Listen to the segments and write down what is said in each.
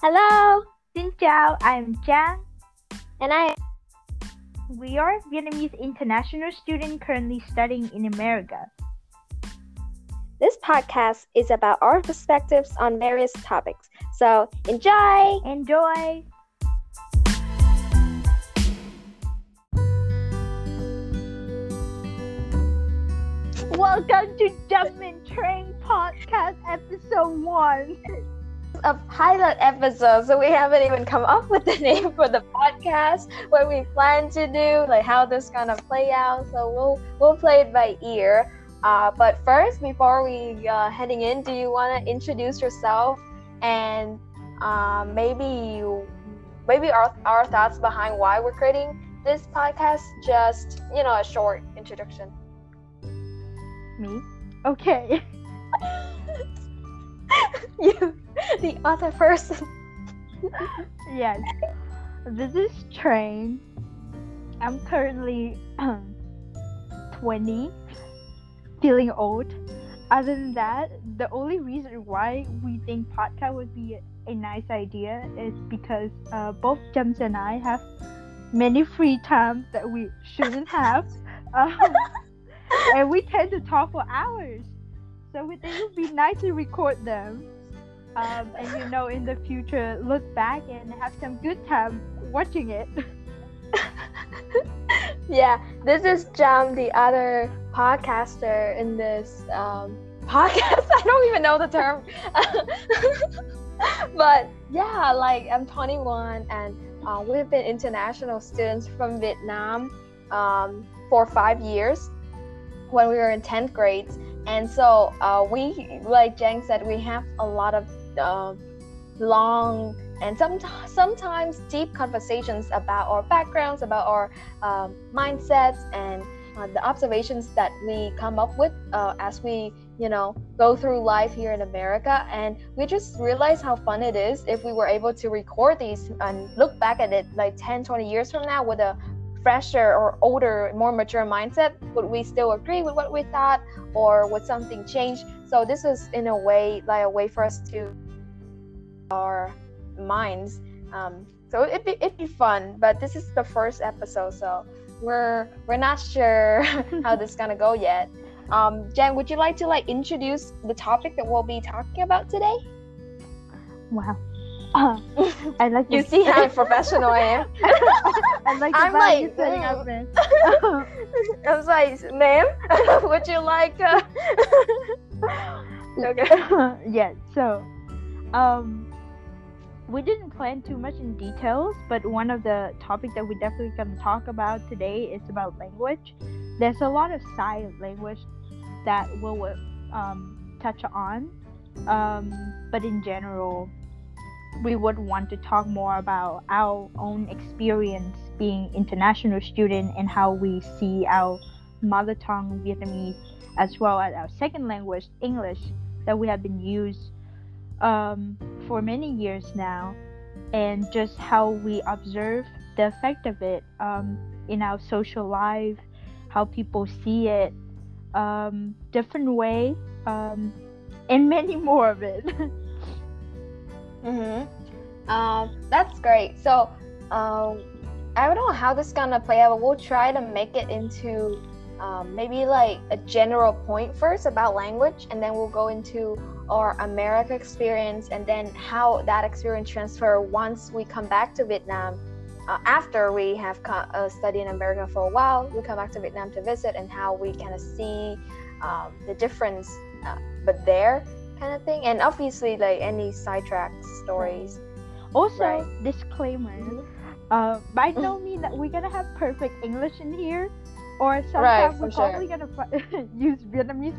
Hello, Xin chào, I'm Trang. and I We are Vietnamese international student currently studying in America. this podcast is about our perspectives on various topics. So enjoy! Enjoy! Welcome to Jumpin' Train Podcast Episode 1. A pilot episode, so we haven't even come up with the name for the podcast, what we plan to do, like how this gonna play out. So we'll we'll play it by ear. Uh, but first, before we uh, heading in, do you want to introduce yourself and uh, maybe you, maybe our our thoughts behind why we're creating this podcast? Just you know, a short introduction. Me? Okay. you, the other person. yes. This is Trang. I'm currently 20, feeling old. Other than that, the only reason why we think podcast would be a nice idea is because uh, both James and I have many free time that we shouldn't have. Um, and we tend to talk for hours. So we think it would be nice to record them. Um, and you know, in the future, look back and have some good time watching it. yeah, this is Jam, the other podcaster in this um, podcast. I don't even know the term. but yeah, like I'm 21 and uh, we've been international students from Vietnam um, for five years when we were in 10th grade. And so uh, we, like Jang said, we have a lot of uh, long and some, sometimes deep conversations about our backgrounds, about our um, mindsets, and uh, the observations that we come up with uh, as we, you know, go through life here in America. And we just realize how fun it is if we were able to record these and look back at it like 10, 20 years from now with a fresher or older, more mature mindset, would we still agree with what we thought, or would something change? So this is in a way like a way for us to our minds. Um, so it'd be it'd be fun, but this is the first episode, so we're we're not sure how this is gonna go yet. Um, Jen, would you like to like introduce the topic that we'll be talking about today? Wow. I like You see how professional I am. I like I'm like, you're setting up mm. I was like, ma'am, would you like? Uh... okay. yeah, so um we didn't plan too much in details, but one of the topics that we definitely gonna talk about today is about language. There's a lot of side language that we'll um, touch on, um, but in general, we would want to talk more about our own experience being international student and how we see our mother tongue Vietnamese as well as our second language English that we have been used um, for many years now, and just how we observe the effect of it um, in our social life, how people see it, um, different way, um, and many more of it. Mm-hmm. Um, that's great. So, um, I don't know how this is gonna play out, but we'll try to make it into um, maybe like a general point first about language, and then we'll go into our America experience, and then how that experience transfer once we come back to Vietnam. Uh, after we have co- uh, studied in America for a while, we come back to Vietnam to visit, and how we kind of see um, the difference, uh, but there kind of thing, and obviously like any sidetrack stories. also, Right. disclaimer. Mhm. Uh, by no means that we're gonna have perfect English in here, or Right, sometimes for we're sure. probably gonna fi- use Vietnamese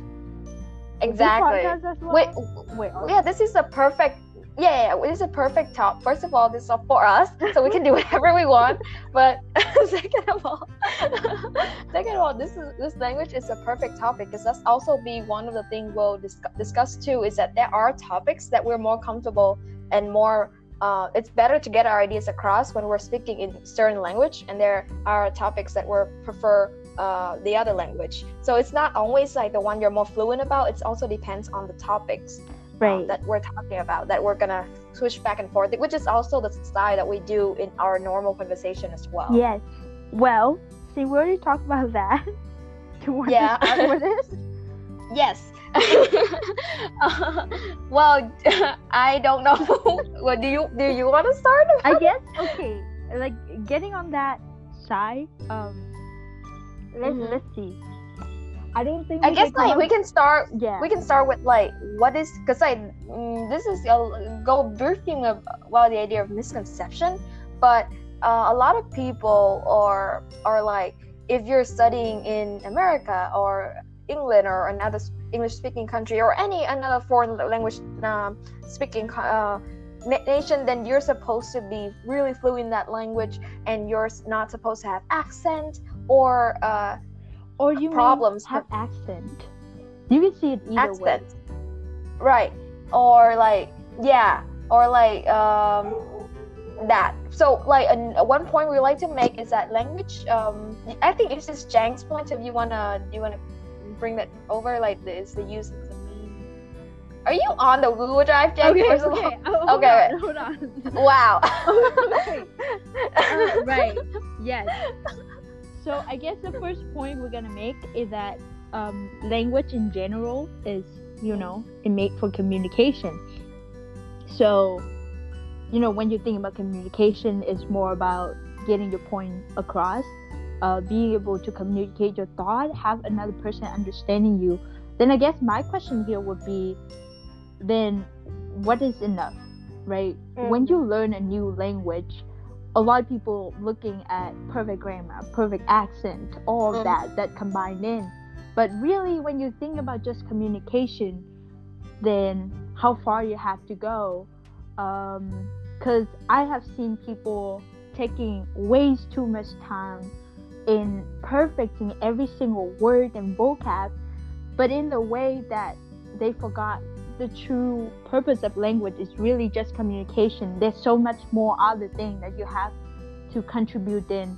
Exactly. well. Wait, wait, yeah, this is a perfect. Yeah, yeah, is a perfect top. First of all, this is for us, so we can do whatever we want. But second of all, second of all, this is this language is a perfect topic because that's also be one of the things we'll discuss, discuss too. Is that there are topics that we're more comfortable and more. Uh, it's better to get our ideas across when we're speaking in certain language, and there are topics that we prefer uh, the other language. So it's not always like the one you're more fluent about. It also depends on the topics. Right. that we're talking about that we're gonna switch back and forth, which is also the style that we do in our normal conversation as well. Yes. Well, see, we already talked about that. Do you want Yeah. to start with it? Yes. Uh, well, I don't know. what do you do? You want to start? I guess okay. Like getting on that side. Um, let's Mhm. let's see. I don't think. I guess like we can start. Yeah. We can start with like what is because like mm, this is a go briefing of well the idea of misconception, but uh, a lot of people are are like if you're studying in America or England or another English speaking country or any another foreign language um, speaking uh, nation, then you're supposed to be really fluent in that language and you're not supposed to have accent or uh, or you problems have accent. You can see it either way. accent. Right. Or like yeah. Or like um that. So like an, one point we like to make is that language um I think it's just Jang's point if you wanna you wanna bring that over like this the use of the mean. Are you on the Google Drive, Jang? Okay, First okay, oh, hold Okay. on, hold on. Wow. Okay. Uh, right. Yes. So I guess the first point we're gonna make is that um, language in general is, you know, it made for communication. So, you know, when you think about communication, it's more about getting your point across, uh, being able to communicate your thought, have another person understanding you. Then I guess my question here would be, then what is enough, right? When you learn a new language, a lot of people looking at perfect grammar, perfect accent, all of Mhm. that that combined in. But really, when you think about just communication, then how far you have to go. Because I have seen people taking way too much time in perfecting every single word and vocab, but in the way that they forgot the true purpose of language is really just communication. There's so much more other thing that you have to contribute in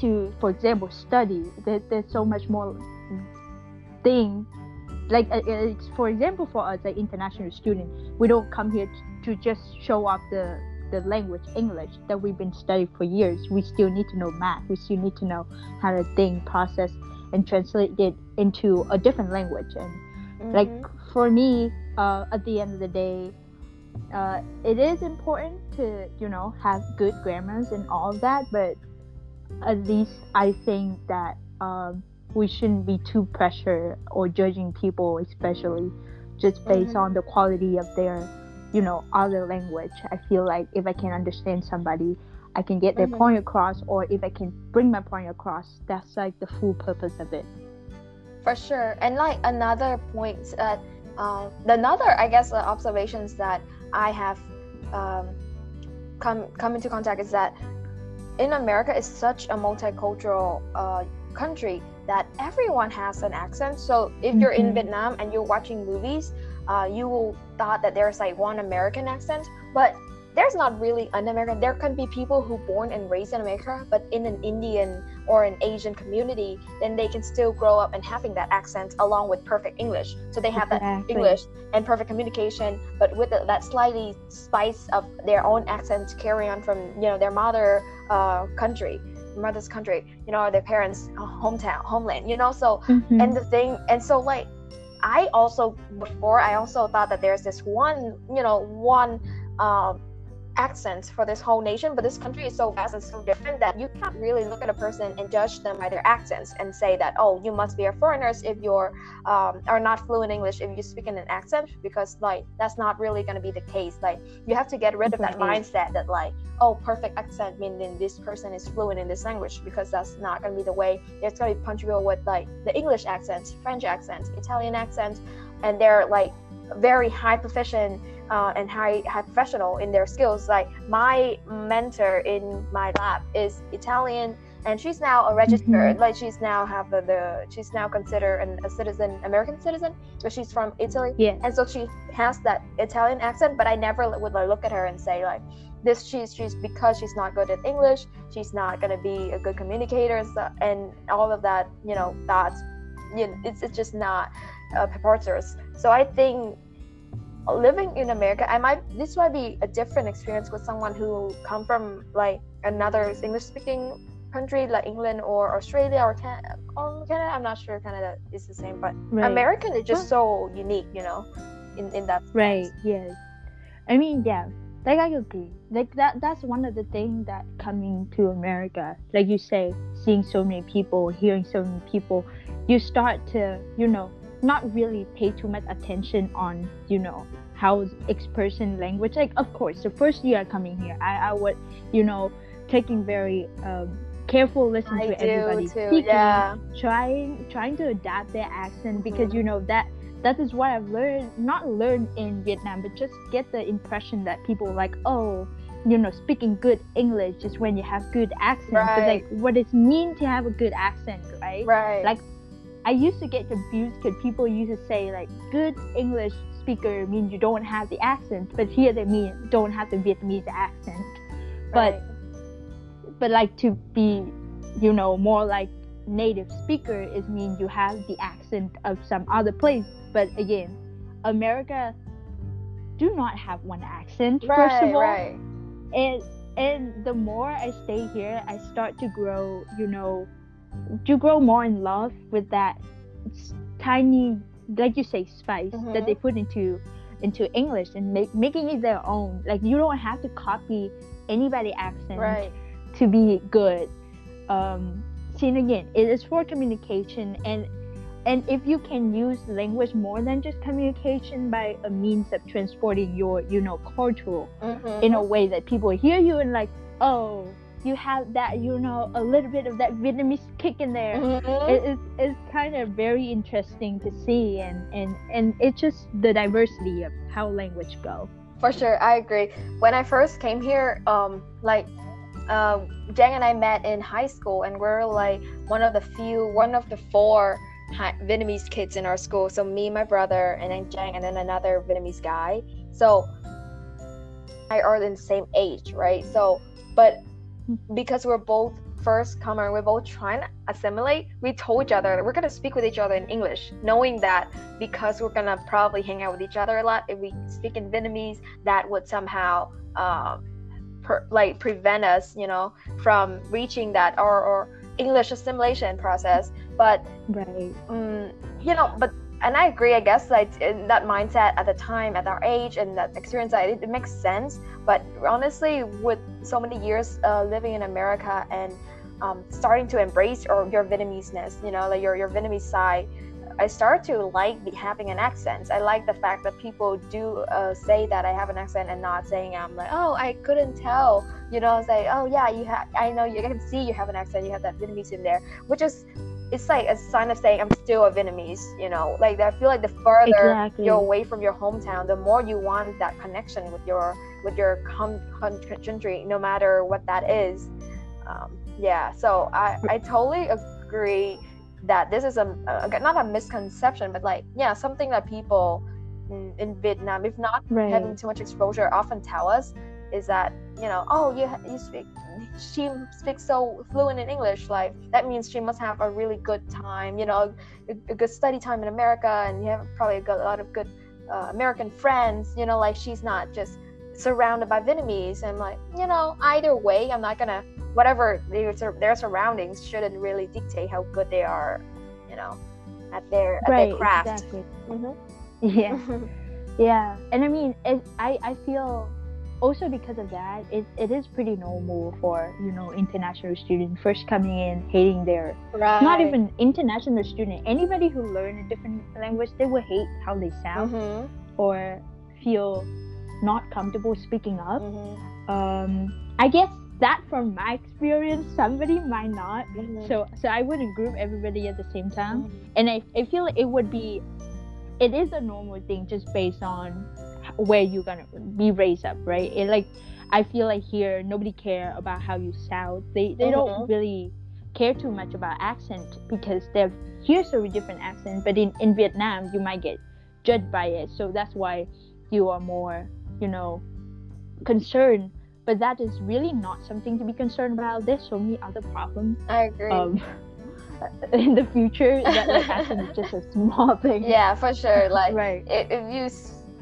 to, for example, study. There, there's so much more thing. Like, uh, uh, for example, for us, like international student, we don't come here to, to just show off the the language English that we've been studying for years. We still need to know math. We still need to know how to think, process, and translate it into a different language. And like Mhm. For me uh, at the end of the day uh, it is important to you know have good grammars and all of that but at least i think that um, we shouldn't be too pressure or judging people especially just based Mhm. on the quality of their you know other language i feel like if i can understand somebody i can get their Mhm. point across or if i can bring my point across that's like the full purpose of it For sure. And like another point that uh, another I guess uh, observations that I have um, come come into contact is that in America is such a multicultural uh, country that everyone has an accent. So if you're in Mhm. Vietnam and you're watching movies, uh, you will thought that there's like one American accent, but there's not really an American. There can be people who born and raised in America, but in an Indian or an Asian community, then they can still grow up and having that accent along with perfect English. So they have that English and perfect communication, but with that slightly spice of their own accent carry on from you know their mother uh, country, mother's country, you know, or their parents' hometown, homeland, you know. So Mhm. and the thing and so like i also before i also thought that there's this one you know one um accent for this whole nation but this country is so vast and so different that you can't really look at a person and judge them by their accents and say that oh you must be a foreigner if you're um, are not fluent english if you speak in an accent because like that's not really going to be the case. Like you have to get rid of that mindset that like oh perfect accent meaning this person is fluent in this language because that's not going to be the way. It's going to be punctual with like the english accent french accent italian accent and they're like very high proficient uh, and high high professional in their skills. Like my mentor in my lab is italian and she's now a registered like she's now have the, the she's now considered an, a citizen american citizen but she's from italy. Yeah and so she has that Italian accent, but I never would like, look at her and say like, this she's she's because she's not good at English, she's not gonna be a good communicator and stuff, and all of that, you know, that's you know, it's it's just not uh, preposterous. So I think living in America, I might this might be a different experience with someone who come from like another English speaking country like England or Australia or Canada. Or um, Canada, I'm not sure Canada is the same, but Right. American is just so unique, you know, in in that sense. Right. Yes. I mean, yeah. Like I agree. Like that. That's one of the things that coming to America, like you say, seeing so many people, hearing so many people, you start to, you know, not really pay too much attention on, you know, how expressing language. Like, of course, the first year coming here, I, I would, you know, taking very um, careful listen I to everybody too. speaking Yeah. trying trying to adapt their accent because Mhm. you know that that is what I've learned not learned in Vietnam but just get the impression that people like oh you know speaking good English is when you have good accent but like what it mean to have a good accent right Right. Like, I used to get confused because people used to say like good English speaker means you don't have the accent but here they mean don't have the Vietnamese accent but right. but like to be you know more like native speaker is mean you have the accent of some other place but again america do not have one accent right. first of all right. and and the more i stay here i start to grow you know to grow more in love with that tiny like you say spice Mhm. that they put into into english and make, making it their own like you don't have to copy anybody accent Right. to be good. Um, see, and again, it is for communication, and and if you can use language more than just communication by a means of transporting your, you know, cultural Mhm. in a way that people hear you and like, oh, you have that, you know, a little bit of that Vietnamese kick in there. Mhm. It is it's kind of very interesting to see, and and and it's just the diversity of how language go. For sure, I agree. When I first came here, um, like, um, Jang and I met in high school, and we're like one of the few, one of the four hi- Vietnamese kids in our school. So me, my brother, and then Jang, and then another Vietnamese guy. So I are in the same age, right? So, but because we're both first comer, we're both trying to assimilate. We told each other that we're gonna speak with each other in English, knowing that because we're gonna probably hang out with each other a lot. If we speak in Vietnamese, that would somehow um, per, like prevent us, you know, from reaching that or, or English assimilation process. But Right. um, you know, but and I agree. I guess like in that mindset at the time, at our age, and that experience, it, it makes sense. But honestly, with so many years uh, living in America and um, starting to embrace or your Vietnamese-ness, you know, like your your Vietnamese side, I start to like the, having an accent. I like the fact that people do uh, say that I have an accent and not saying I'm like, oh, I couldn't tell. You know, say, oh yeah, you have. I know you can see you have an accent. You have that Vietnamese in there, which is it's like a sign of saying I'm still a Vietnamese, you know. Like I feel like the further Exactly. you're away from your hometown, the more you want that connection with your with your country, no matter what that is. Um, yeah, so I I totally agree that this is a, a not a misconception, but like yeah, something that people in, in Vietnam, if not Right. having too much exposure, often tell us is that you know, oh, you you speak she speaks so fluent in English, like that means she must have a really good time, you know, a, a good study time in America, and you have probably a, good, a lot of good uh, American friends, you know, like she's not just surrounded by Vietnamese. And like, you know, either way, I'm not gonna whatever their their surroundings shouldn't really dictate how good they are, you know, at their at right. their craft. Exactly. Mhm. Yeah. Yeah, and I mean, it, I I feel also because of that, it, it is pretty normal for you know international students first coming in hating their right. not even international student anybody who learn a different language they will hate how they sound Mhm. or feel not comfortable speaking up. Mhm. Um, I guess that from my experience, somebody might not. Mhm. So so I wouldn't group everybody at the same time Mhm. and I, I feel it would be it is a normal thing just based on where you're gonna be raised up right it like i feel like here nobody care about how you sound they they don't really care too much about accent because they're here's a different accent but in in vietnam you might get judged by it so that's why you are more you know concerned but that is really not something to be concerned about there's so many other problems I agree. um, in the future that like accent is just a small thing. yeah, for sure. Like right. if, if you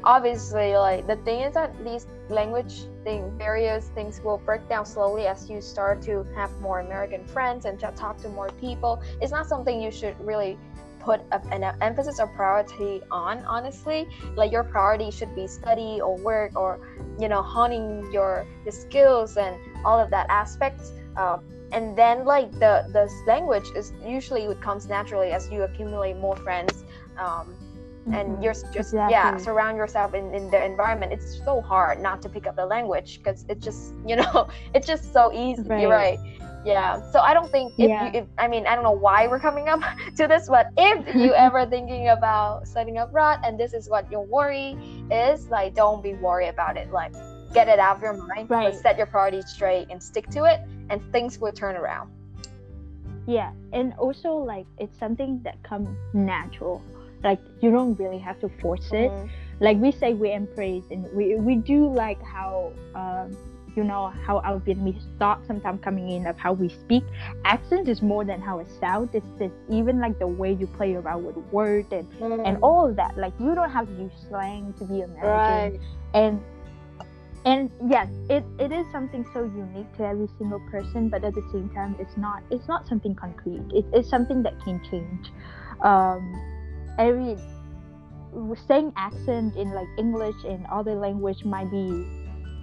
obviously like the thing is that these language thing various things will break down slowly as you start to have more american friends and talk to more people. It's not something you should really put an emphasis or priority on honestly. Like your priority should be study or work or you know honing your the skills and all of that aspects. Um, and then like the the language is usually it comes naturally as you accumulate more friends. Um. Mm-hmm. and you're just exactly. yeah surround yourself in, in the environment. It's so hard not to pick up the language because it's just you know it's just so easy. Right, right. yeah. So i don't think if, yeah. you, if i mean i don't know why we're coming up to this but if you ever thinking about setting up rot and this is what your worry is like don't be worried about it. Like get it out of your mind right. set your priorities straight and stick to it and things will turn around. Yeah. And also like it's something that comes natural like you don't really have to force it mm-hmm. like we say we embrace and we, we do like how um, you know how our Vietnamese thought sometimes coming in of how we speak. Accent is more than how it sounds. It's just even like the way you play around with words and mm. and all of that. Like you don't have to use slang to be American. Right. And and yes it, it is something so unique to every single person but at the same time it's not it's not something concrete it, it's something that can change um every saying accent in like english and other language might be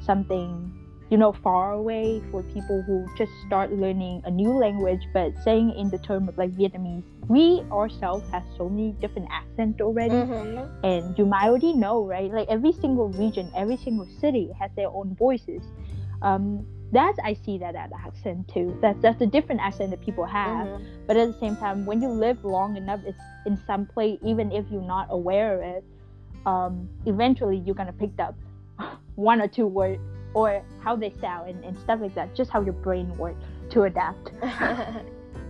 something you know far away for people who just start learning a new language but saying in the term of like vietnamese we ourselves have so many different accents already. Mm-hmm. and you might already know right? Like every single region every single city has their own voices. Um, that's i see that as accent too. That's that's a different accent that people have. Mm-hmm. but at the same time when you live long enough it's in some place even if you're not aware of it um, eventually you're gonna pick up one or two words or how they sound and, and stuff like that just how your brain works to adapt.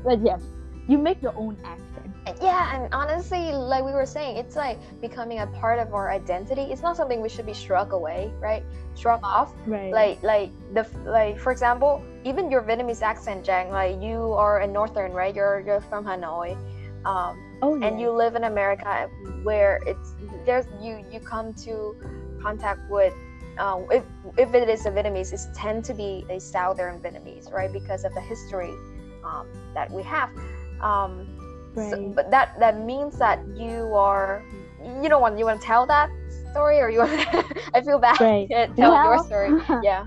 But yes you make your own accent yeah and honestly like we were saying it's like becoming a part of our identity it's not something we should be struck away right struck off right like like the like for example even your vietnamese accent jang like you are a northern right you're you're from hanoi um oh, yeah. and you live in america where it's there's you you come to contact with uh, if, if it is a Vietnamese, it tend to be a southern Vietnamese, right? Because of the history um, that we have. Um, right. so, but that that means that you are, you don't want you want to tell that story, or you want? To, I feel bad. Right. tell well, your story. Yeah.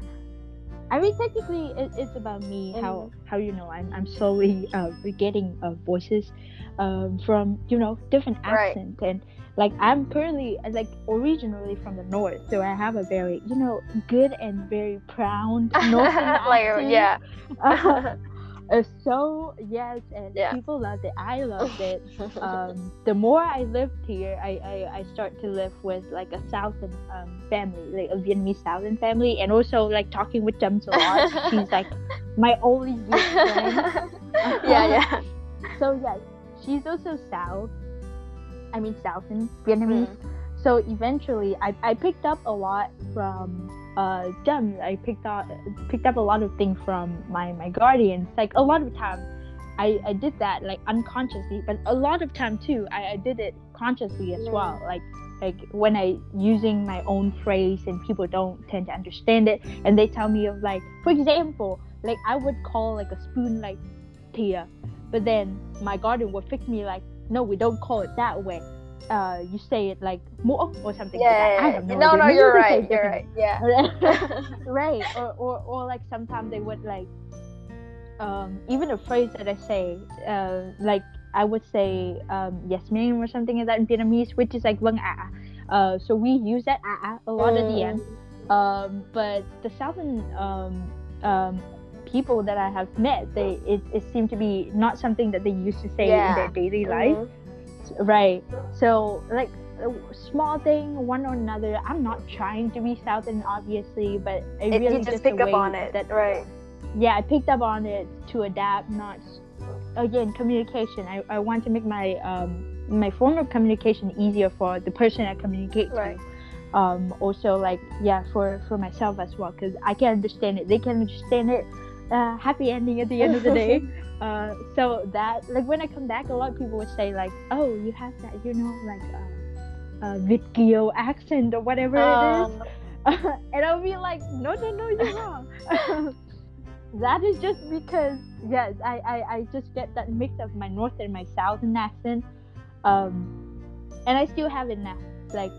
I mean, technically, it, it's about me. Mm-hmm. How how you know I'm I'm slowly uh, getting uh, voices um, from you know different accents right. and like i'm currently like originally from the north so i have a very you know good and very proud northern accent. yeah uh, so yes and yeah. people loved it i loved it um, the more i lived here I, I i start to live with like a southern um, family like a vietnamese southern family and also like talking with them a lot she's like my only friend yeah yeah so yes she's also south I mean Southern Vietnamese. Mm. So eventually, I, I picked up a lot from uh them. I picked up picked up a lot of things from my my guardians. Like a lot of time, I I did that like unconsciously, but a lot of time too, I, I did it consciously as well. Like like when I using my own phrase and people don't tend to understand it, and they tell me of like, for example, like I would call like a spoon like tia, but then my guardian would fix me like no, we don't call it that way. Uh, you say it like mo or something. Yeah, like yeah, I have no, no, no you're right. You're right. Yeah. right. Or, or, or like sometimes they would like, um, even a phrase that I say, uh, like I would say um, yes ma'am or something like that in Vietnamese, which is like vâng ạ. Uh, so we use that a a lot mm. at the end. Um, but the southern um, um, people that I have met, they it, it seemed to be not something that they used to say yeah. in their daily mm-hmm. life. Right. So like a small thing, one or another. I'm not trying to be Southern, obviously, but I it, really you just, just pick up on it. That, right. Yeah, I picked up on it to adapt, not again communication. I, I want to make my um my form of communication easier for the person I communicate right. to um, also like yeah for for myself as well because i can understand it they can understand it uh, happy ending at the end of the day. Uh, so that like when I come back, a lot of people would say like, "Oh, you have that," you know, like uh, uh, Việt Kiều accent or whatever um. it is. and I'll be like, no, no, no, you're wrong. that is just because, yes, I, I, I just get that mix of my north and my southern accent. Um, and I still have it now. Like,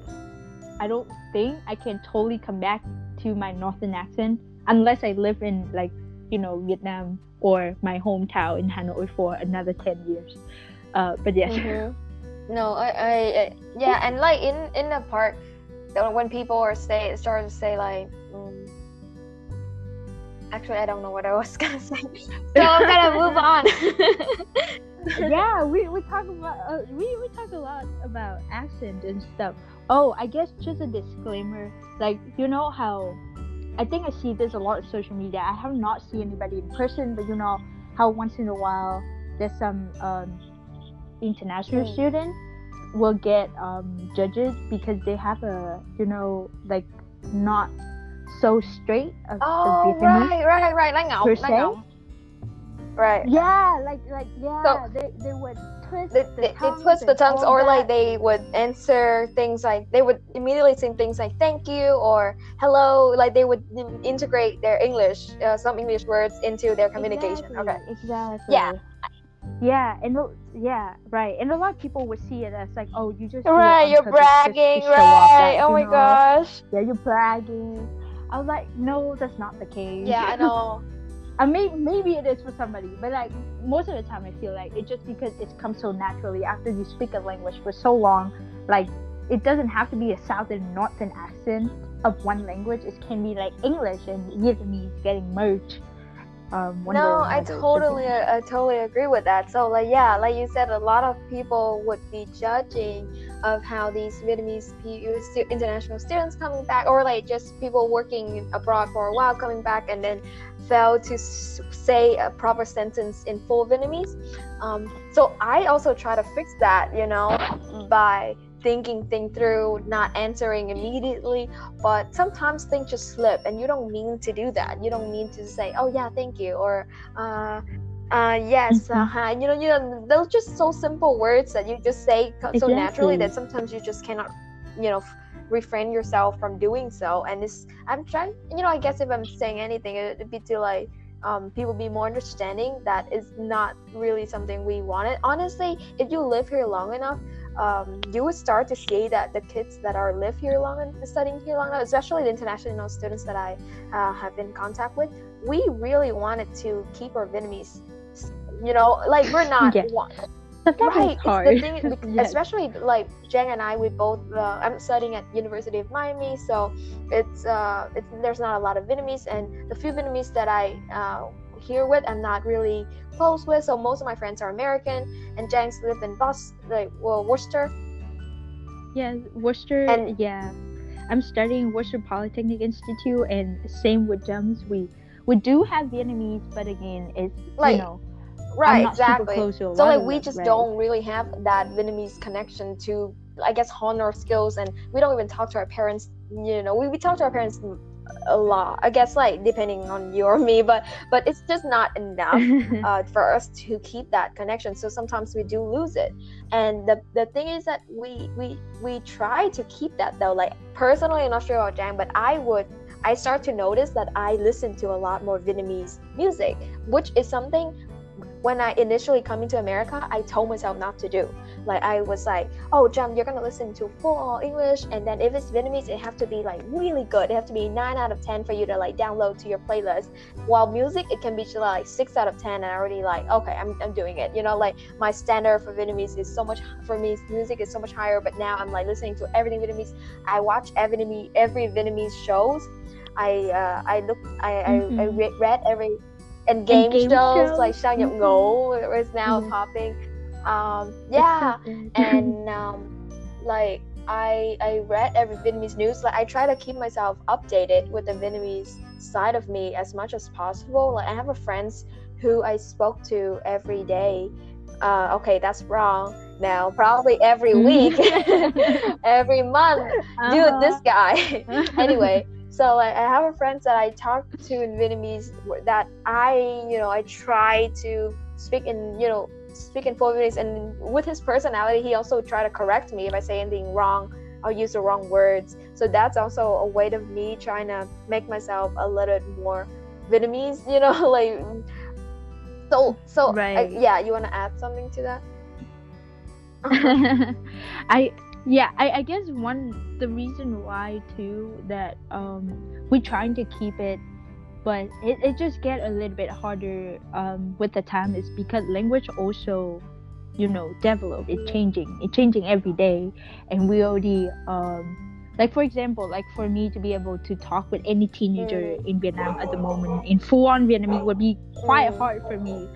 I don't think I can totally come back to my northern accent unless I live in, like, you know, Vietnam or my hometown in Hanoi for another 10 years. Uh, but yes. Mm-hmm. No, I, I, I, yeah, and like in in the park, when people are say start to say like mm, actually i don't know what i was gonna say so i'm gonna move on yeah we, we talk about uh, we, we talk a lot about accent and stuff oh i guess just a disclaimer like you know how i think i see this a lot on social media i have not seen anybody in person but you know how once in a while there's some um, international mm. student will get um, judges because they have a you know like not so straight of, oh of right right right like ngọc. right yeah like like yeah so, they, they would they, the they, they twist the tongues or like they would answer things like they would immediately say things like thank you or hello like they would integrate their english uh, some english words into their communication exactly, okay exactly yeah yeah, and yeah, right. And a lot of people would see it as like, oh, you just right, you're bragging, right? Oh my know? gosh, yeah, you're bragging. I was like, no, that's not the case. Yeah, I know. I mean, maybe it is for somebody, but like most of the time, I feel like it's just because it comes so naturally after you speak a language for so long. Like, it doesn't have to be a southern northern accent of one language. It can be like English and Vietnamese getting merged um, no i totally I, I totally agree with that so like yeah like you said a lot of people would be judging of how these vietnamese international students coming back or like just people working abroad for a while coming back and then fail to say a proper sentence in full vietnamese um, so i also try to fix that you know by thinking things through, not answering immediately. But sometimes things just slip, and you don't mean to do that. You don't mean to say, "Oh yeah, thank you," or uh, uh, yes, uh, hi. You know, you know, those just so simple words that you just say so exactly. naturally that sometimes you just cannot, you know, refrain yourself from doing so. And this I'm trying, you know, I guess if I'm saying anything, it'd be to like. Um, people be more understanding that is not really something we wanted honestly if you live here long enough um, you would start to see that the kids that are live here long and studying here long, enough especially the international students that I uh, have been in contact with, we really wanted to keep our Vietnamese. You know, like we're not yeah. Right. Hard. The thing, yes. especially like Jen and I, we both. Uh, I'm studying at University of Miami, so it's, uh, it's there's not a lot of Vietnamese, and the few Vietnamese that I uh, here with, I'm not really close with. So most of my friends are American, and Jen's live in Boston, like well, Worcester. Yeah, Worcester. And yeah, I'm studying Worcester Polytechnic Institute, and same with Gems. We we do have Vietnamese, but again, it's like, you know. Right, exactly. so like we just right? don't really have that Vietnamese connection to I guess hone our skills and we don't even talk to our parents you know we, we talk to our parents a lot i guess like depending on you or me but but it's just not enough uh, for us to keep that connection so sometimes we do lose it and the the thing is that we we we try to keep that though like personally i'm not sure about jang but i would i start to notice that i listen to a lot more vietnamese music which is something when I initially coming to America, I told myself not to do. Like I was like, oh, Jam, you're gonna listen to full English, and then if it's Vietnamese, it have to be like really good. It have to be nine out of ten for you to like download to your playlist. While music, it can be like six out of ten, and I already like, okay, I'm, I'm doing it. You know, like my standard for Vietnamese is so much for me. Music is so much higher, but now I'm like listening to everything Vietnamese. I watch every Vietnamese every Vietnamese shows. I uh, I look I, mm-hmm. I, I read every and game, and game shows, shows, like Sao Nhập Ngũ is now mm-hmm. popping. Um, yeah, and um, like I I read every Vietnamese news. Like I try to keep myself updated with the Vietnamese side of me as much as possible. Like I have a friends who I spoke to every day. Uh, okay, that's wrong. Now probably every week, every month. Uh-huh. Dude, this guy. anyway, so like, I have a friend that I talk to in Vietnamese that I, you know, I try to speak in, you know, speak in full Vietnamese. And with his personality, he also try to correct me if I say anything wrong I'll use the wrong words. So that's also a way of me trying to make myself a little bit more Vietnamese, you know, like so so Right. I, yeah, you want to add something to that? I yeah, I, I guess one the reason why too that um we're trying to keep it but it, it just get a little bit harder um with the time is because language also you know develop it's changing it's changing every day and we already um like for example like for me to be able to talk with any teenager Mm. in vietnam at the moment in full on vietnamese would be quite Mm. hard for me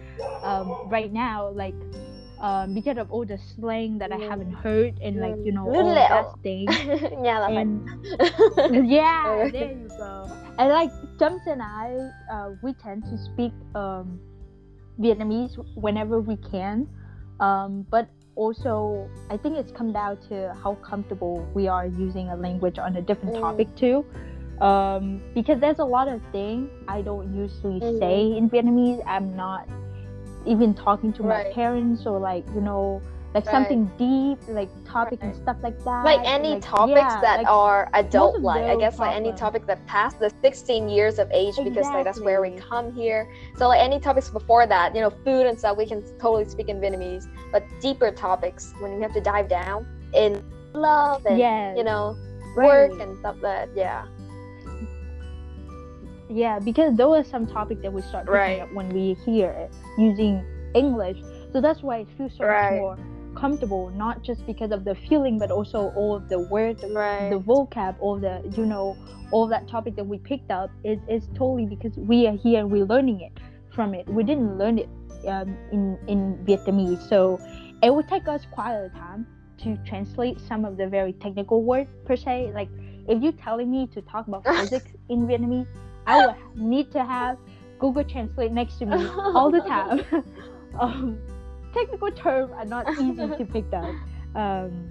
um right now like um because of all the slang that i Mm. haven't heard and like you know all that thing yeah, and yeah, there you go. And like Jumps and I, uh, we tend to speak um, Vietnamese whenever we can, um, but also I think it's come down to how comfortable we are using a language on a different Mm. topic too. Um, because there's a lot of things I don't usually Mhm. say in Vietnamese. I'm not even talking to my parents or like you know like Right. something deep like topic and stuff like that. like any Like, topics yeah, that like, are adult like i those guess like any topic that passed the 16 years of age because like that's where we come here so like any topics before that you know food and stuff we can totally speak in vietnamese but deeper topics when you have to dive down in love and Yes. you know work Right. and stuff that yeah Yeah, because those are some topic that we start picking Right. up when we hear it using English. So that's why it feels so Right. much more comfortable, not just because of the feeling, but also all of the words, right the vocab, all the you know, all that topic that we picked up is is totally because we are here and we're learning it from it. We didn't learn it um, in in Vietnamese, so it would take us quite a time to translate some of the very technical words per se. Like if you're telling me to talk about physics in Vietnamese, I would need to have Google Translate next to me all the time. um, technical terms are not easy to pick up. Um,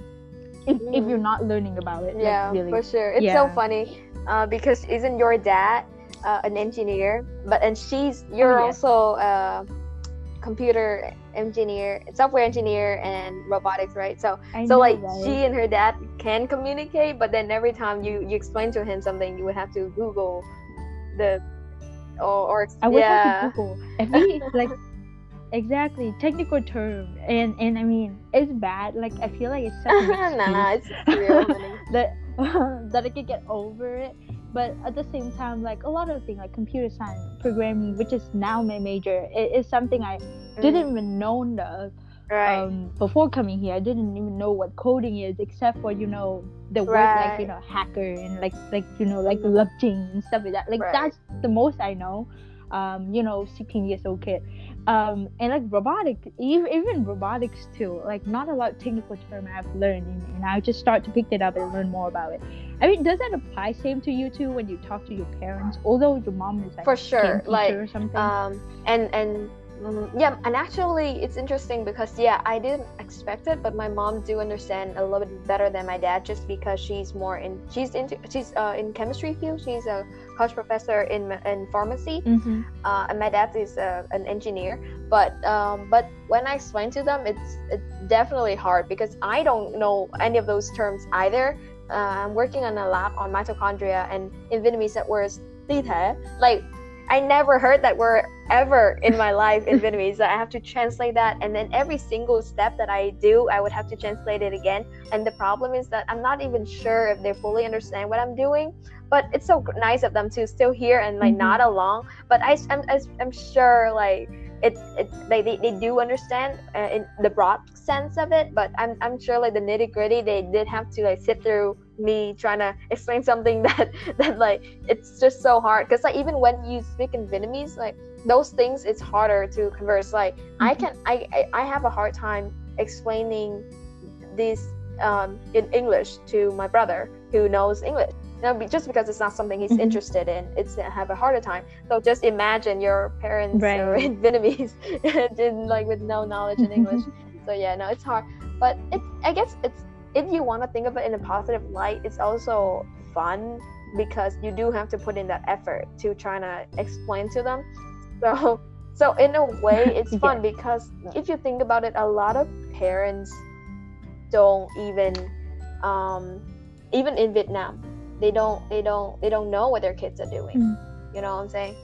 if, if Mm. you're not learning about it, like, yeah really. for sure it's so funny uh, because isn't your dad uh, an engineer but and she's you're Oh, yes. also a computer engineer software engineer and robotics right so I so know, like right? she and her dad can communicate but then every time you you explain to him something you would have to google the or, or I would yeah Google. If we like exactly technical term and and I mean it's bad. Like I feel like it's such an nah it's real that that I could get over it. But at the same time, like a lot of things like computer science, programming, which is now my major, it is something I didn't even know of Mm, right um, before coming here. I didn't even know what coding is, except for you know the word like you know hacker and like like you know like lupting and stuff like that. Like Right. that's the most I know. Um, you know, 16 years old kid. Um, and like robotic, even, even robotics too. Like not a lot of technical term I've learned, and, and I just start to pick it up and learn more about it. I mean, does that apply same to you too when you talk to your parents? Although your mom is like For sure, like, or something. um and and mm, yeah and actually it's interesting because yeah i didn't expect it but my mom do understand a little bit better than my dad just because she's more in she's into she's uh, in chemistry field. She's a college professor in in pharmacy. Hmm uh, and my dad is uh, an engineer. But um, but when i explain to them it's it's definitely hard because i don't know any of those terms either. Uh, i'm working on a lab on mitochondria and in vietnamese that word is like i never heard that word ever in my life in vietnamese i have to translate that and then every single step that i do i would have to translate it again and the problem is that i'm not even sure if they fully understand what i'm doing but it's so nice of them to still hear and like Mhm. nod along but I, I'm, I'm sure like it, it they, they, they do understand uh, in the broad sense of it but I'm, I'm sure like the nitty gritty they did have to like sit through me trying to explain something that that like it's just so hard because like even when you speak in Vietnamese like those things it's harder to converse like I Mhm. can I, I I have a hard time explaining this um, in English to my brother who knows English you know, just because it's not something he's Mhm. interested in it's I have a harder time so just imagine your parents are Right. in Vietnamese in like with no knowledge in English so yeah no it's hard but it's I guess it's if you want to think of it in a positive light it's also fun because you do have to put in that effort to try to explain to them so so in a way it's fun because if you think about it a lot of parents don't even um even in Vietnam, they don't they don't they don't know what their kids are doing. Mm. You know what I'm saying?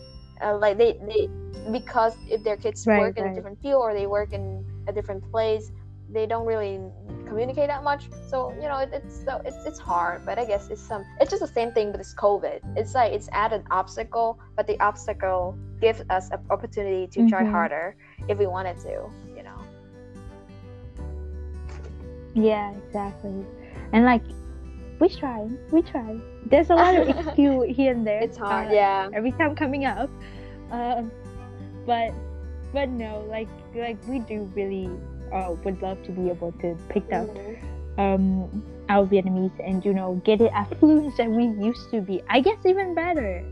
Uh, like they they because if their kids Right, work in right. a different field or they work in a different place, they don't really communicate that much. So you know it, it's so it's it's hard. But I guess it's some it's just the same thing with this COVID. It's like it's added obstacle, but the obstacle gives us an opportunity to try Mhm. harder if we wanted to. You know. Yeah, exactly. And like, we try, we try. There's a lot of excuse here and there. It's hard. uh, yeah. Every time coming up, um, but but no, like like we do really uh, would love to be able to pick up Mhm. um our Vietnamese and you know get it as fluent as we used to be. I guess even better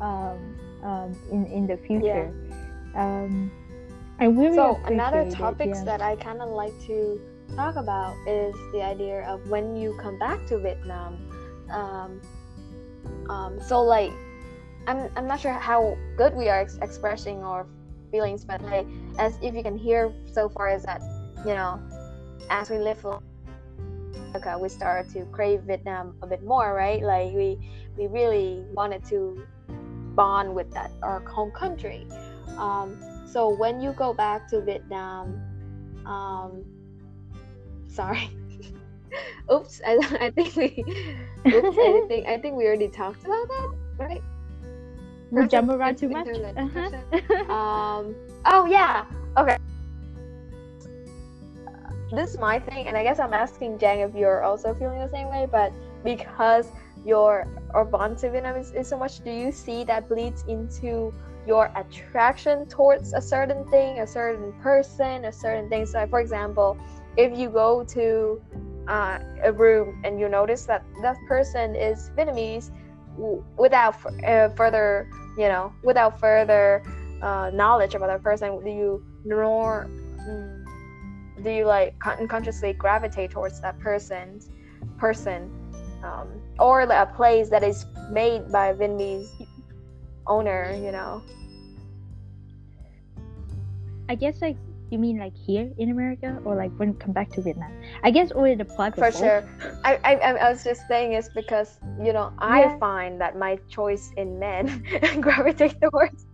um, um in in the future. Um, I really So another topics yeah. that I kind of like to talk about is the idea of when you come back to Vietnam. Um, um, so like, I'm I'm not sure how good we are ex- expressing our feelings, but like as if you can hear so far is that you know, as we live in America, we started to crave Vietnam a bit more, right? Like we we really wanted to bond with that our home country. Um, so when you go back to Vietnam, um, sorry, oops, I, I think we, oops, I think I think we already talked about that, right? we jump around too much. Uh-huh. um, oh yeah, okay. This is my thing, and I guess I'm asking Trang if you're also feeling the same way. But because your or bond to Vietnam is, so much, do you see that bleeds into your attraction towards a certain thing, a certain person, a certain thing? So, for example, if you go to uh, a room and you notice that that person is Vietnamese, without uh, further, you know, without further uh, knowledge about that person, do you nor mm, you like unconsciously gravitate towards that person's person, um, or like a place that is made by Vietnamese owner, you know? I guess like you mean like here in America or like when you come back to Vietnam? I guess or it applies For sure. I, I, I was just saying is because you know I Yeah. find that my choice in men gravitate towards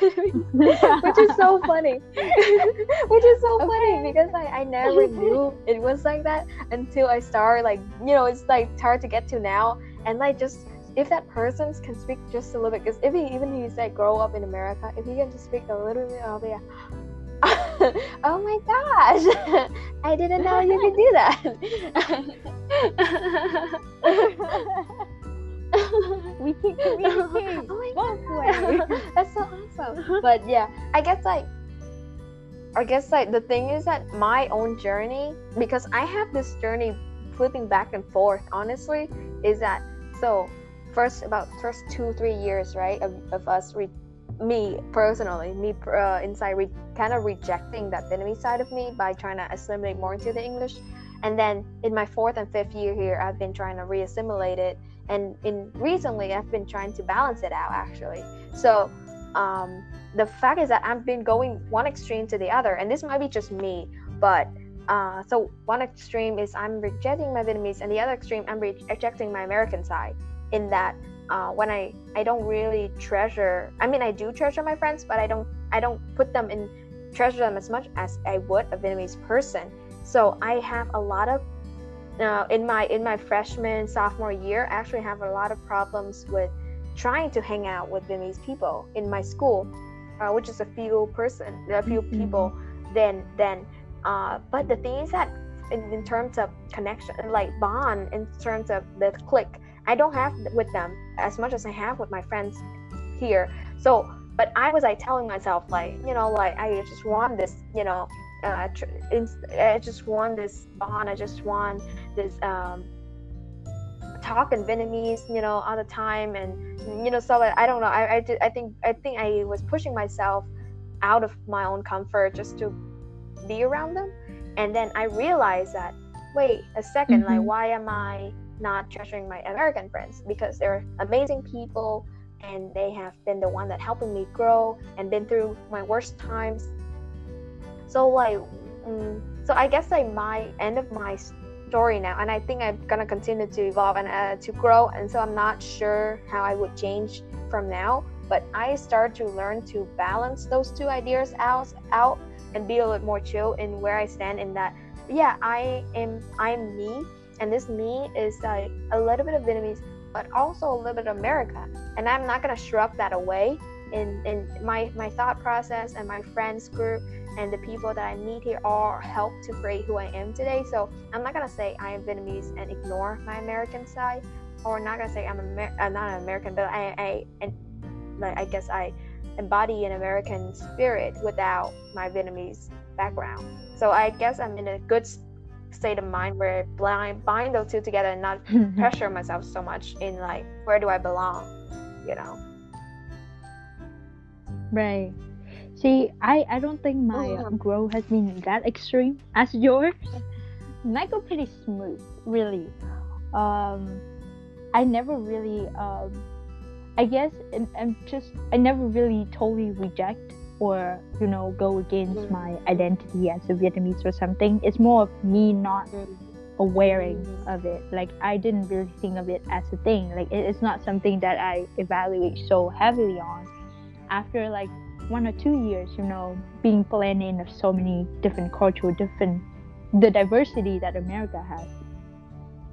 which is so funny. Which is so funny because I, I never knew it was like that until I started like you know it's like hard to get to now. And like just if that person can speak just a little bit because if he even he's like grow up in America if he can just speak a little bit I'll be like, oh my gosh I didn't know you could do that we can communicate oh both ways. That's so awesome. But yeah, I guess like I guess like the thing is that my own journey because I have this journey flipping back and forth honestly is that so first about first two three years right of, of us re- me personally me uh, inside re- kind of rejecting that Vietnamese side of me by trying to assimilate more into the English. And then in my fourth and fifth year here I've been trying to re-assimilate it and in recently I've been trying to balance it out actually. So um, the fact is that I've been going one extreme to the other and this might be just me but uh, so one extreme is I'm rejecting my Vietnamese and the other extreme I'm re- rejecting my American side in that uh, when I I don't really treasure I mean I do treasure my friends but I don't I don't put them in treasure them as much as I would a Vietnamese person. So I have a lot of uh, in my in my freshman sophomore year I actually have a lot of problems with trying to hang out with Vietnamese people in my school uh, which is a few person a few Mhm. people then then uh, but the thing is that in, in terms of connection like bond in terms of the click I don't have with them as much as I have with my friends here so but I was like telling myself like you know like I just want this you know uh, I just want this bond I just want this um talk in Vietnamese you know all the time and you know so like, I don't know I I, did, I think I think I was pushing myself out of my own comfort just to be around them and then I realized that wait a 2nd like Mhm. why am I not treasuring my American friends because they're amazing people and they have been the one that helping me grow and been through my worst times so like mm, so I guess like my end of my story now, and I think I'm gonna continue to evolve and uh, to grow. And so I'm not sure how I would change from now. But I start to learn to balance those two ideas out, out, and be a little more chill in where I stand. In that, yeah, I am, I'm me, and this me is like a little bit of Vietnamese, but also a little bit of America. And I'm not gonna shrug that away in in my my thought process and my friends group and the people that I meet here all help to create who I am today. So I'm not gonna say I am Vietnamese and ignore my American side, or not gonna say I'm Amer- uh, not an American, but I I and like I guess I embody an American spirit without my Vietnamese background. So I guess I'm in a good state of mind where I blind bind those two together and not pressure myself so much in like where do I belong, you know. Right. See, I, I don't think my Mhm. growth has been that extreme as yours. Mine go pretty smooth, really. Um, I never really, um, I guess, I'm, I'm just, I never really totally reject or, you know, go against Mhm. my identity as a Vietnamese or something. It's more of me not awareing Mhm. of it. Like I didn't really think of it as a thing. Like it, it's not something that I evaluate so heavily on. After like one or two years, you know, being blended in of so many different cultural, different the diversity that America has.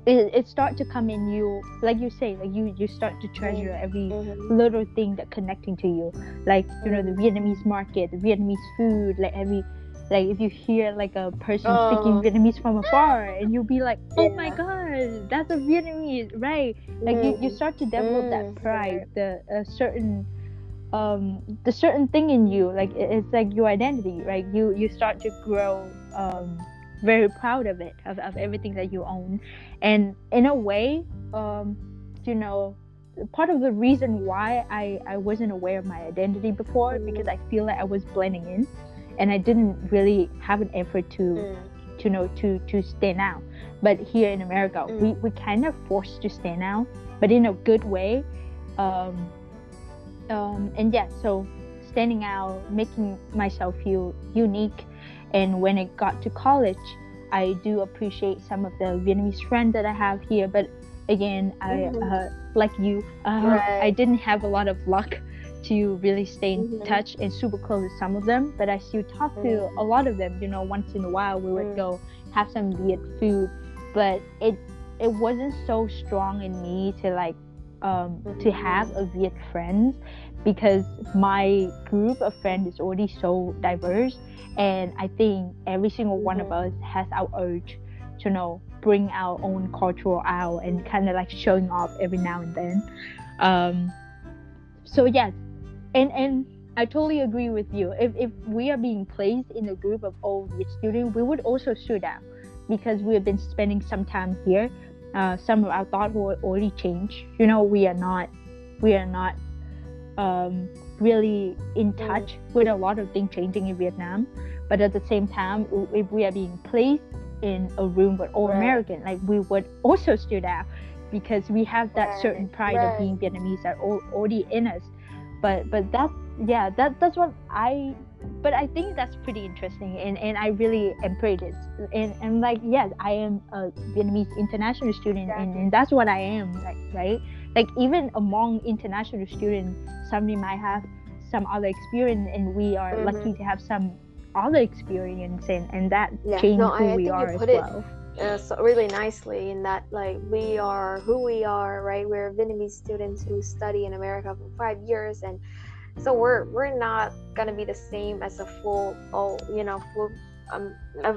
It, it start to come in you, like you say, like you you start to treasure every Mhm. little thing that connecting to you like you know the vietnamese market the vietnamese food like every like if you hear like a person speaking Oh. vietnamese from afar and you'll be like oh my god that's a vietnamese right like you, you Mhm. start to develop Mm, that pride the a certain um the certain thing in you like it's like your identity right you you start to grow um very proud of it of, of everything that you own and in a way um you know part of the reason why I, I wasn't aware of my identity before Mhm. because I feel like I was blending in and I didn't really have an effort to Mm. to know to to stand out. But here in America, Mm. we we kind of forced to stand out, but in a good way. Um, um, and yeah, so standing out, making myself feel unique. And when it got to college, I do appreciate some of the Vietnamese friends that I have here. But again, I Mhm. uh, like you, uh, Right. I didn't have a lot of luck to really stay in Mhm. touch and super close with some of them. But I still talk to a lot of them. You know, once in a while we would Mm. go have some Viet food, but it it wasn't so strong in me to like um, to have a Viet friends because my group of friends is already so diverse and I think every single one of us has our urge to you know bring our own cultural out and kind of like showing off every now and then. Um, so yes and and I totally agree with you. If, if we are being placed in a group of all Viet students we would also stood out because we have been spending some time here uh, some of our thought will already change you know we are not we are not um, really in touch with a lot of things changing in Vietnam. But at the same time, if we are being placed in a room with all Right. American, like we would also stood out because we have that Right, certain pride right. of being Vietnamese that al- already in us. But but that yeah that that's what I. But I think that's pretty interesting, and, and I really embrace it. And and like yes, I am a Vietnamese international student, and, Exactly. and that's what I am, like right like even among international students somebody might have some other experience and we are Mhm. lucky to have some other experience and, and that Yeah, change no, who I- I we think you are as put it well uh, so really nicely in that like we are who we are right we're vietnamese students who study in america for five years and so we're we're not gonna be the same as a full oh you know full um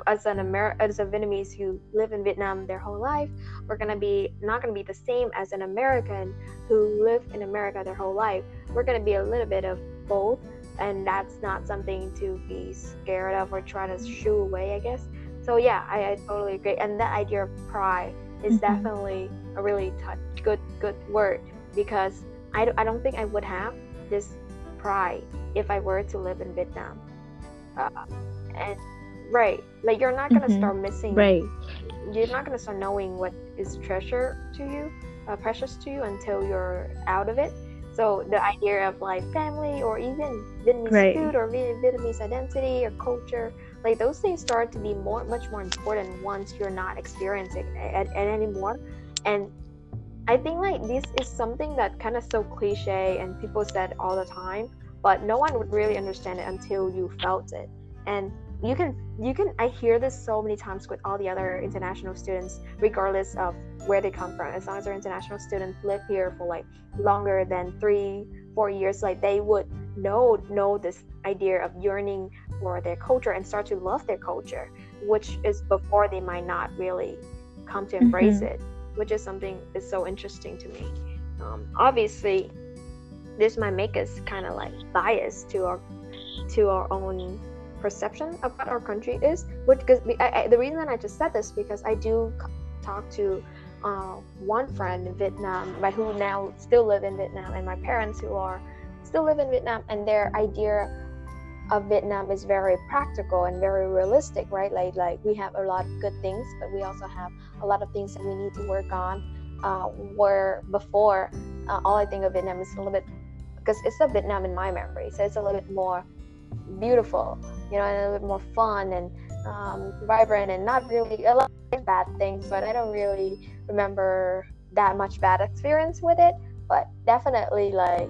as an Amer- as a vietnamese who live in vietnam their whole life. We're gonna be not gonna be the same as an american who live in america their whole life. We're gonna be a little bit of both and that's not something to be scared of or try to shoo away i guess. So yeah i, I totally agree. And that idea of pride is Mhm. definitely a really t- good good word because I, d- I don't think i would have this pride if i were to live in vietnam uh, and right like you're not gonna Mhm. start missing right you're not gonna start knowing what is treasure to you uh, precious to you until you're out of it so the idea of like family or even vietnamese Right. food or vietnamese identity or culture like those things start to be more much more important once you're not experiencing it, it anymore and i think like this is something that kind of so cliche and people said all the time but no one would really understand it until you felt it. And you can you can i hear this so many times with all the other international students regardless of where they come from. As long as they're international students live here for like longer than three four years like they would know know this idea of yearning for their culture and start to love their culture which is before they might not really come to embrace mm-hmm. it which is something is so interesting to me. Um, obviously this might make us kind of like biased to our to our own perception of what our country is which because the reason that i just said this because i do talk to uh, one friend in vietnam but who now still live in vietnam and my parents who are still live in Vietnam and their idea of Vietnam is very practical and very realistic, right? Like like we have a lot of good things, but we also have a lot of things that we need to work on. Uh, where before, uh, all I think of Vietnam is a little bit because it's a Vietnam in my memory, so it's a little bit more beautiful, you know, and a little bit more fun and um, vibrant, and not really a lot of bad things. But I don't really remember that much bad experience with it. But definitely like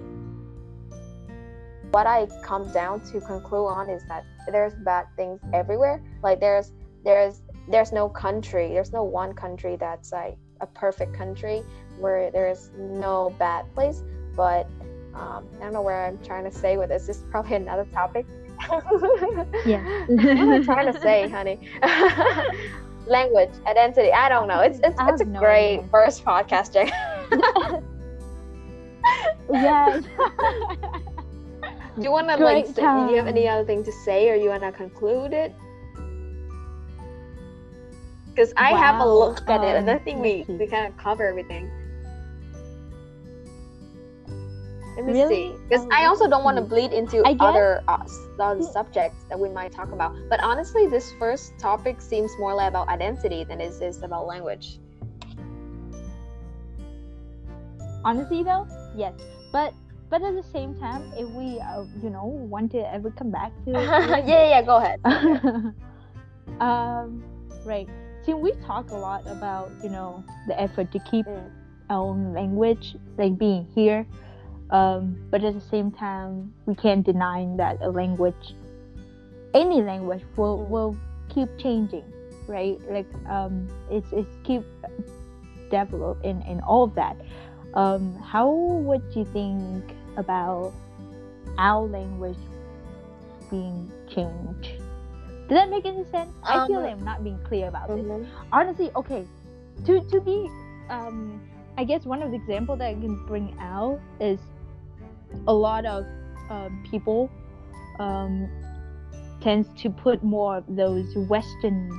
what I come down to conclude on is that there's bad things everywhere. Like there's there's there's no country, there's no one country that's like a perfect country where there's no bad place. But um, I don't know where I'm trying to say with this. This is probably another topic. yeah. what am I trying to say, honey? Language, identity. I don't know. It's it's, it's a no great idea. first podcast, Jay. yeah do you want to like say, do you have any other thing to say or you want to conclude it? Because i wow. have a look at um, it. And i think we we kind of cover everything. Let me really? see. Because um, i also don't want to bleed into other uh, other subjects that we might talk about. But honestly this first topic seems more like about identity than it is about language. Honestly though yes. But but at the same time if we uh, you know want to ever come back to yeah yeah go ahead. Um right. Since we talk a lot about you know the effort to keep mm. our own language like being here. Um, but at the same time we can't deny that a language any language will mm. will keep changing right? Like um it's it's keep develop in in all of that. Um how would you think about our language being changed. Does that make any sense? Um, I feel um, like I'm not being clear about mm-hmm. this. Honestly, okay. To to be um I guess one of the examples that I can bring out is a lot of um, people um, tends to put more of those Western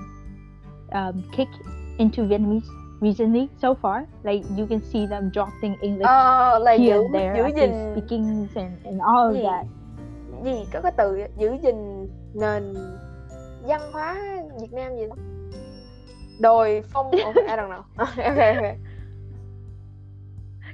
um, kick into Vietnamese recently so far like you can see them dropping English oh, like here giữ, and there giữ gìn speaking and, and all of gì? that. Gì? Có cái từ giữ gìn nền văn hóa Việt Nam gì đó. Đồi phong oh, I don't know okay, okay.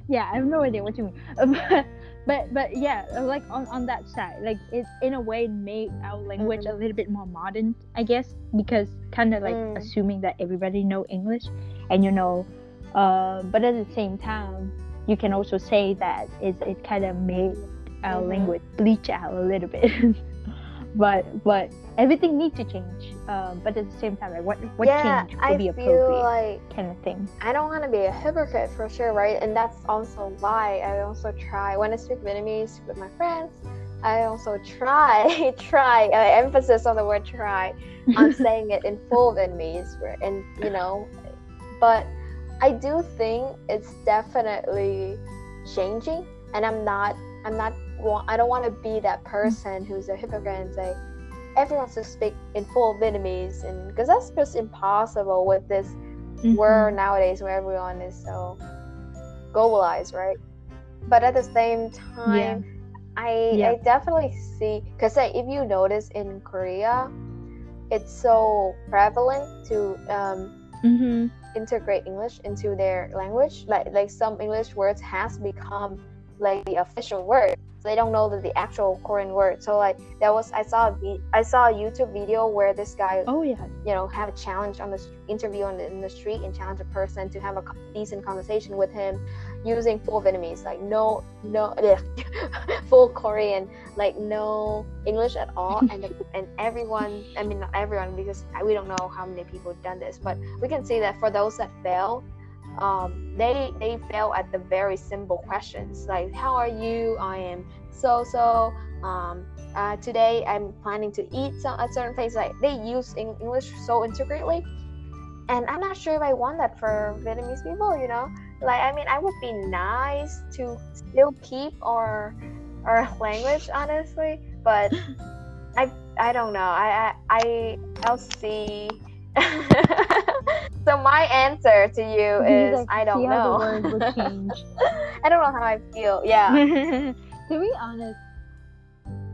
yeah I have no idea what you mean but but yeah like on, on that side like it in a way made our language mm-hmm. a little bit more modern i guess because kind of like mm. assuming that everybody know english and you know uh, but at the same time you can also say that it, it kind of made our mm-hmm. language bleach out a little bit but but everything needs to change. Um, but at the same time, like what what yeah, change would I be appropriate, like kind of thing. I don't want to be a hypocrite for sure, right? And that's also why I also try when I speak Vietnamese with my friends. I also try try uh, emphasis on the word try on saying it in full Vietnamese, and you know, but I do think it's definitely changing, and I'm not I'm not I don't want to be that person who's a hypocrite and say everyone to speak in full Vietnamese, and because that's just impossible with this mm-hmm. world nowadays where everyone is so globalized, right? But at the same time, yeah. I yeah. I definitely see because if you notice in Korea, it's so prevalent to um, mm-hmm. integrate English into their language. Like like some English words has become like the official word they don't know the, the actual korean word. So like there was i saw a I saw a youtube video where this guy oh yeah. you know have a challenge on the interview on the, in the street and challenge a person to have a decent conversation with him using full vietnamese like no no full korean like no english at all. And and everyone i mean not everyone because we don't know how many people done this but we can see that for those that fail um, they they fail at the very simple questions like how are you? I am so so um, uh, today i'm planning to eat some a certain place. Like they use english so intricately. And i'm not sure if i want that for vietnamese people you know? Like i mean i would be nice to still keep our our language honestly but i i don't know. I, I i'll see so my answer to you is I don't know. I don't know how I feel. Yeah. to be honest,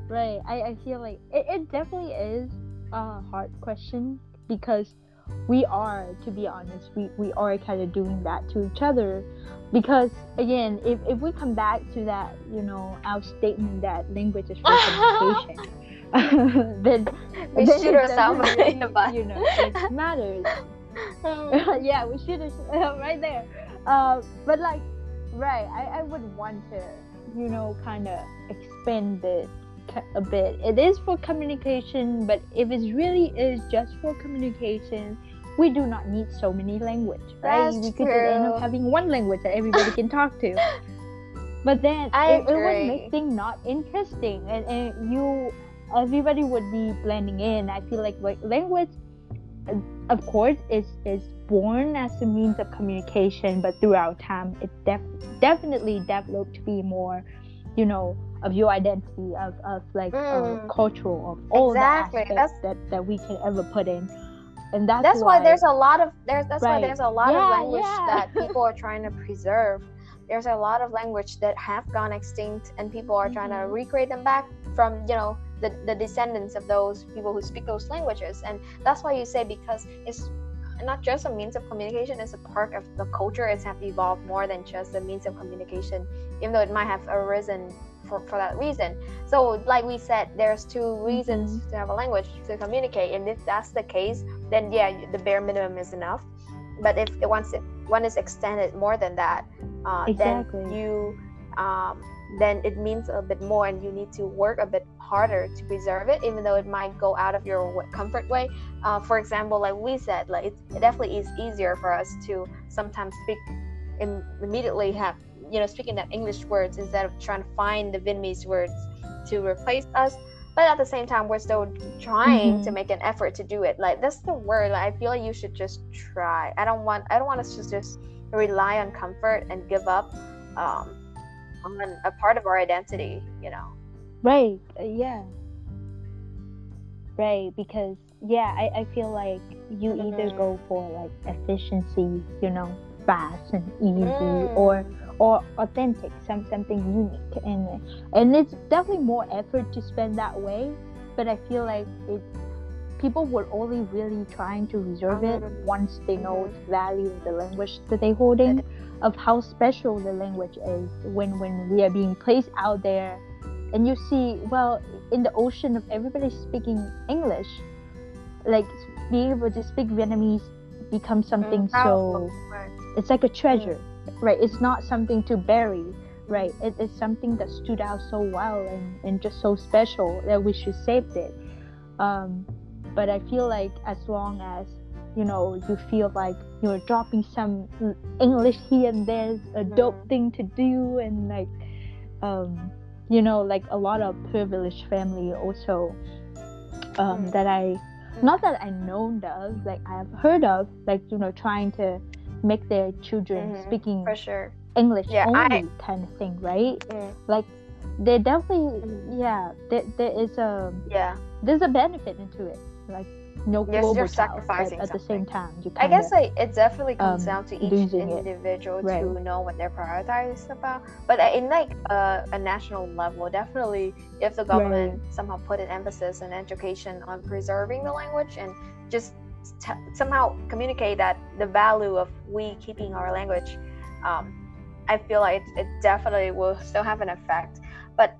right? I, I feel like it, it definitely is a hard question because we are, to be honest, we, we are kind of doing that to each other. Because again, if, if we come back to that, you know, our statement that language is for communication, then we then shoot ourselves in the butt. You know, it matters. yeah, we should have right there. Uh, but like, right, I, I would want to, you know, kind of expand it a bit. It is for communication, but if it really is just for communication, we do not need so many language, right? That's we could end up having one language that everybody can talk to. But then I it, it would make things not interesting, and, and you, everybody would be blending in. I feel like language, of course, is is born as a means of communication, but throughout time, it def- definitely developed to be more, you know, of your identity, of, of like uh, Mm. cultural, of all Exactly. the aspects that, that we can ever put in. And that's, that's why there's a lot of there's that's why there's a lot Yeah, of language yeah. that people are trying to preserve there's a lot of language that have gone extinct and people are trying to Mhm. recreate them back from you know the, the descendants of those people who speak those languages. And that's why you say because it's not just a means of communication it's a part of the culture. It's have evolved more than just a means of communication even though it might have arisen for, for that reason. So like we said there's two reasons to have a language to communicate. And if that's the case then yeah the bare minimum is enough. But if it once it one is extended more than that uh, Exactly. then you um, then it means a bit more and you need to work a bit harder to preserve it even though it might go out of your comfort way. Uh, for example like we said like it's, it definitely is easier for us to sometimes speak im- immediately have you know speaking that english words instead of trying to find the vietnamese words to replace us. But at the same time we're still trying to Mhm. make an effort to do it. Like that's the word like, i feel like you should just try. I don't want i don't want us to just rely on comfort and give up um, on a part of our identity you know Right. uh, yeah. Right. Because yeah, I, I feel like you either Mhm. go for like efficiency, you know, fast and easy, Mm. or or authentic, some something unique, and and it's definitely more effort to spend that way. But I feel like it people were only really trying to reserve it Mhm. once they know the value of the language that they're holding, of how special the language is when when we are being placed out there. And you see well in the ocean of everybody speaking english like being able to speak vietnamese becomes something Mm, so it's like a treasure right? It's not something to bury right? It, it's something that stood out so well and, and just so special that we should save it. Um, but i feel like as long as you know you feel like you're dropping some english here and there's a dope Mhm. thing to do and like um, you know like a lot of privileged family also um, Mm. that i not that i know of like i've heard of like you know trying to make their children Mhm, speaking for sure english Yeah, only I- kind of thing right Mm, like they definitely Mhm. yeah there, there is a yeah there's a benefit into it like no Yes, global you're sacrificing at the same time you I guess like it definitely comes um, down to each losing it. individual Right. to know what they're prioritized about. But uh, in like a, a national level, definitely if the government somehow put an emphasis on education on preserving the language and just t- somehow communicate that the value of we keeping our language, um, I feel like it, it definitely will still have an effect. But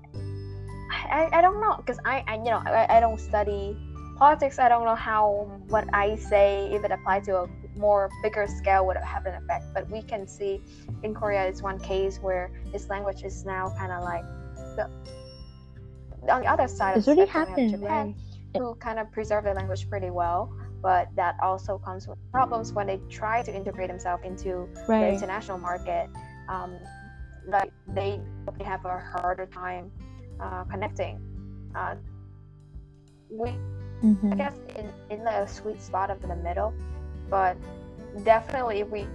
I, I don't know because I, I you know I, I don't study politics. I don't know how what I say if it applied to a more bigger scale would have an effect. But we can see in Korea is one case where this language is now kind of like the on the other side It's of already the spectrum, we have happened, Japan, right? who kind of preserve their language pretty well. But that also comes with problems when they try to integrate themselves into the international market. Um, like they they have a harder time uh, connecting. Uh, we I Mhm. guess in, in the sweet spot of the middle, but definitely if we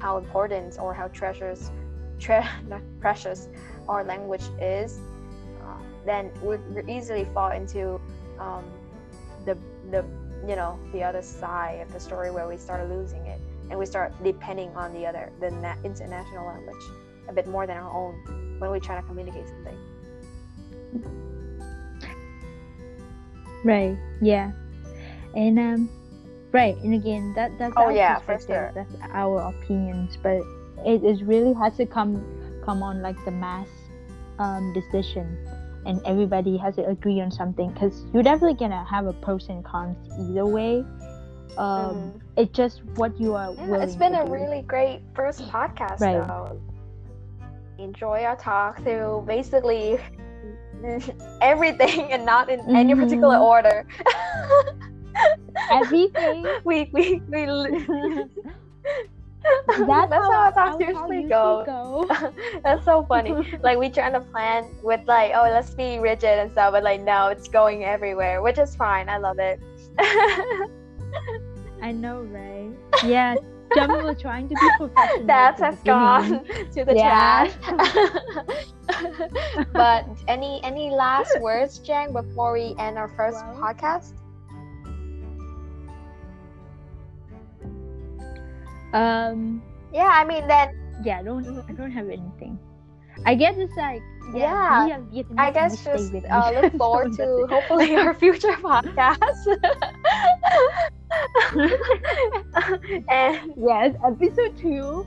how important or how treasures tre- precious our language is, uh, then we we easily fall into um, the the you know the other side of the story where we start losing it and we start depending on the other the na- international language a bit more than our own when we try to communicate something. Right. Yeah. And um, right. And again, that that's Oh, our yeah, for perspective. sure. That's our opinions, but it is really has to come come on like the mass um decision, and everybody has to agree on something because you're definitely gonna have a pros and cons either way. Um, Mhm. it's just what you are Yeah, it's been a do. really great first podcast Right. though. Enjoy our talk through basically everything and not in any particular Mhm. order. everything. we we we That's, That's how how usually usually go. go. That's so funny. like we trying to plan with like, oh let's be rigid and stuff, but like no, it's going everywhere, which is fine. I love it. I know, right? Yeah, Jummy was trying to be professional. that at the has gone to the Yeah. trash. but any any last words, Trang, before we end our first podcast? Um, Yeah, I mean then yeah, I don't. I don't have anything. I guess it's like, Yeah, yeah, we have Vietnamese I guess just uh, look forward So to hopefully our future podcast. and yes, episode two.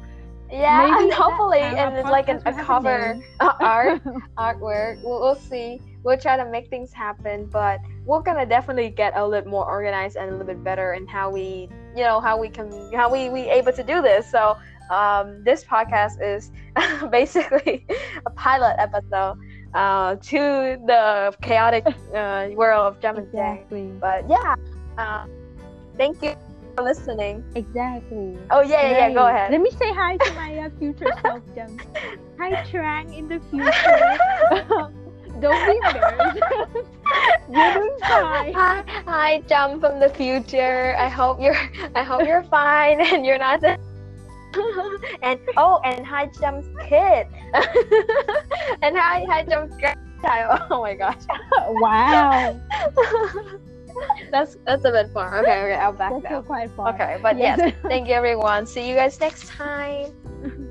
yeah, Maybe and hopefully and it's like an, a cover uh, art artwork. We'll, we'll see. We'll try to make things happen, but we're gonna definitely get a little more organized and a little bit better in how we, you know, how we can, how we we able to do this. So, um, this podcast is basically a pilot episode uh, to the chaotic uh, world of and Trang. Exactly. But yeah, uh, thank you for listening. Exactly. Oh yeah, yeah, yeah. Go ahead. Let me say hi to my uh, future self, Jum. Hi, Trang in the future. Don't be embarrassed. You're doing fine. Hi, hi, Jump from the future. I hope you're. I hope you're fine and you're not. and oh, and high Jump's kid. and high hi, Jump's grandchild. Oh my gosh. wow. that's that's a bit far. Okay, okay, I'll back That's down. quite far. Okay, but Yes. yes, thank you everyone. See you guys next time.